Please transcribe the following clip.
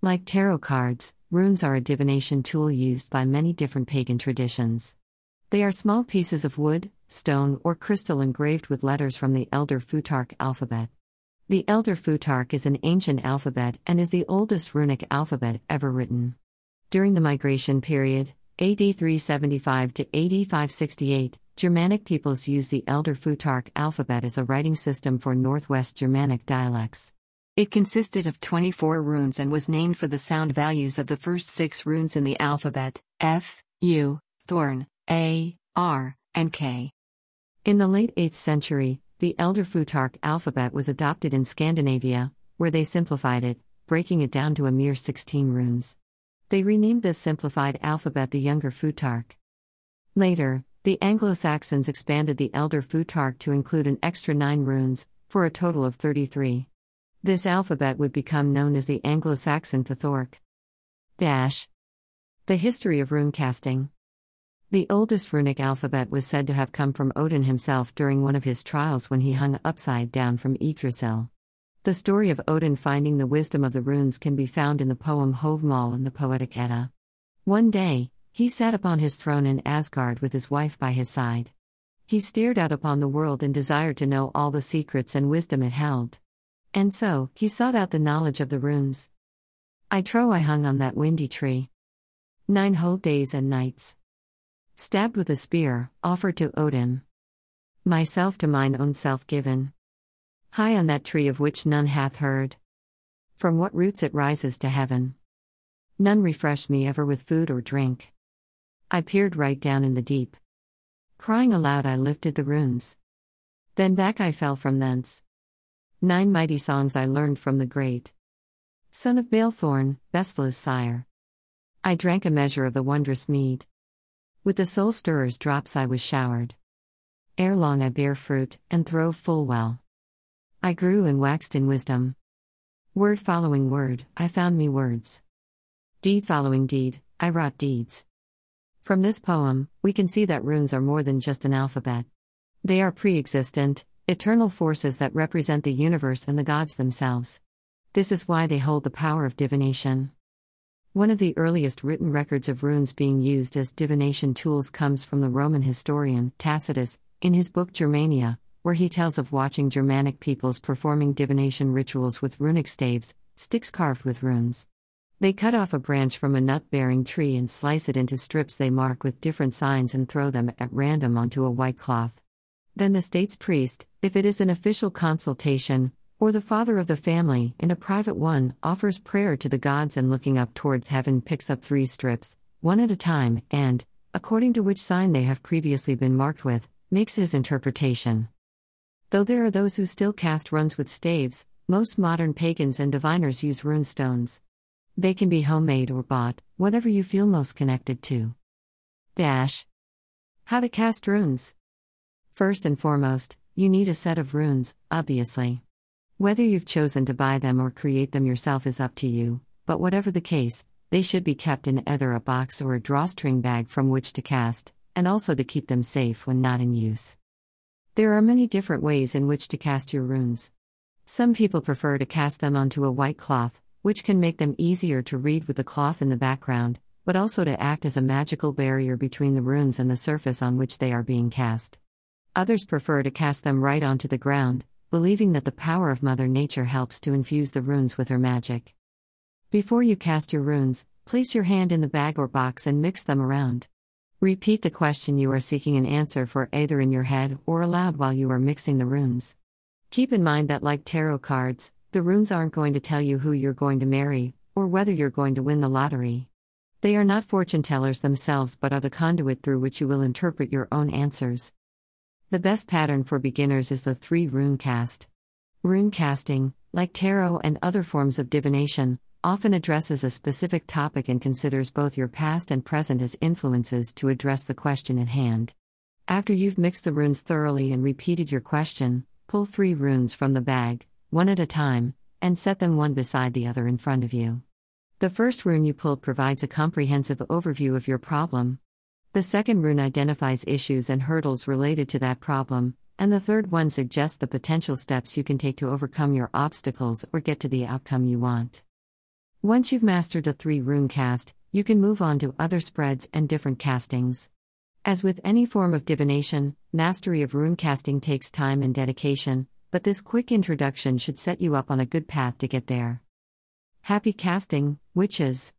Like tarot cards, runes are a divination tool used by many different pagan traditions. They are small pieces of wood, stone, or crystal engraved with letters from the Elder Futhark alphabet. The Elder Futhark is an ancient alphabet and is the oldest runic alphabet ever written. During the migration period, AD 375 to AD 568, Germanic peoples used the Elder Futhark alphabet as a writing system for Northwest Germanic dialects. It consisted of 24 runes and was named for the sound values of the first six runes in the alphabet F, U, Thorn, A, R, and K. In the late 8th century, the Elder Futhark alphabet was adopted in Scandinavia, where they simplified it, breaking it down to a mere 16 runes. They renamed this simplified alphabet the Younger Futhark. Later, the Anglo Saxons expanded the Elder Futhark to include an extra nine runes, for a total of 33. This alphabet would become known as the Anglo Saxon Futhorc. Dash. The history of rune casting. The oldest runic alphabet was said to have come from Odin himself during one of his trials when he hung upside down from Yggdrasil. The story of Odin finding the wisdom of the runes can be found in the poem Havamal in the Poetic Edda. One day, he sat upon his throne in Asgard with his wife by his side. He stared out upon the world and desired to know all the secrets and wisdom it held. And so, he sought out the knowledge of the runes. I trow I hung on that windy tree. Nine whole days and nights. Stabbed with a spear, offered to Odin. Myself to mine own self given. High on that tree of which none hath heard. From what roots it rises to heaven. None refreshed me ever with food or drink. I peered right down in the deep. Crying aloud, I lifted the runes. Then back I fell from thence. Nine mighty songs I learned from the great son of Balethorn, Bestla's sire. I drank a measure of the wondrous mead. With the soul stirrers drops I was showered. Ere long I bear fruit, and throve full well. I grew and waxed in wisdom. Word following word, I found me words. Deed following deed, I wrought deeds. From this poem, we can see that runes are more than just an alphabet. They are pre existent, eternal forces that represent the universe and the gods themselves. This is why they hold the power of divination. One of the earliest written records of runes being used as divination tools comes from the Roman historian Tacitus, in his book Germania, where he tells of watching Germanic peoples performing divination rituals with runic staves, sticks carved with runes. They cut off a branch from a nut bearing tree and slice it into strips they mark with different signs and throw them at random onto a white cloth. Then the state's priest, if it is an official consultation, or the father of the family, in a private one, offers prayer to the gods and looking up towards heaven picks up three strips, one at a time, and, according to which sign they have previously been marked with, makes his interpretation. Though there are those who still cast runes with staves, most modern pagans and diviners use rune stones. They can be homemade or bought, whatever you feel most connected to. Dash. How to cast runes. First and foremost, you need a set of runes, obviously. Whether you've chosen to buy them or create them yourself is up to you, but whatever the case, they should be kept in either a box or a drawstring bag from which to cast, and also to keep them safe when not in use. There are many different ways in which to cast your runes. Some people prefer to cast them onto a white cloth, which can make them easier to read with the cloth in the background, but also to act as a magical barrier between the runes and the surface on which they are being cast. Others prefer to cast them right onto the ground, believing that the power of Mother Nature helps to infuse the runes with her magic. Before you cast your runes, place your hand in the bag or box and mix them around. Repeat the question you are seeking an answer for either in your head or aloud while you are mixing the runes. Keep in mind that, like tarot cards, the runes aren't going to tell you who you're going to marry, or whether you're going to win the lottery. They are not fortune tellers themselves but are the conduit through which you will interpret your own answers. The best pattern for beginners is the three rune cast. Rune casting, like tarot and other forms of divination, often addresses a specific topic and considers both your past and present as influences to address the question at hand. After you've mixed the runes thoroughly and repeated your question, pull three runes from the bag, one at a time, and set them one beside the other in front of you. The first rune you pulled provides a comprehensive overview of your problem. The second rune identifies issues and hurdles related to that problem, and the third one suggests the potential steps you can take to overcome your obstacles or get to the outcome you want. Once you've mastered a three rune cast, you can move on to other spreads and different castings. As with any form of divination, mastery of rune casting takes time and dedication, but this quick introduction should set you up on a good path to get there. Happy casting, witches!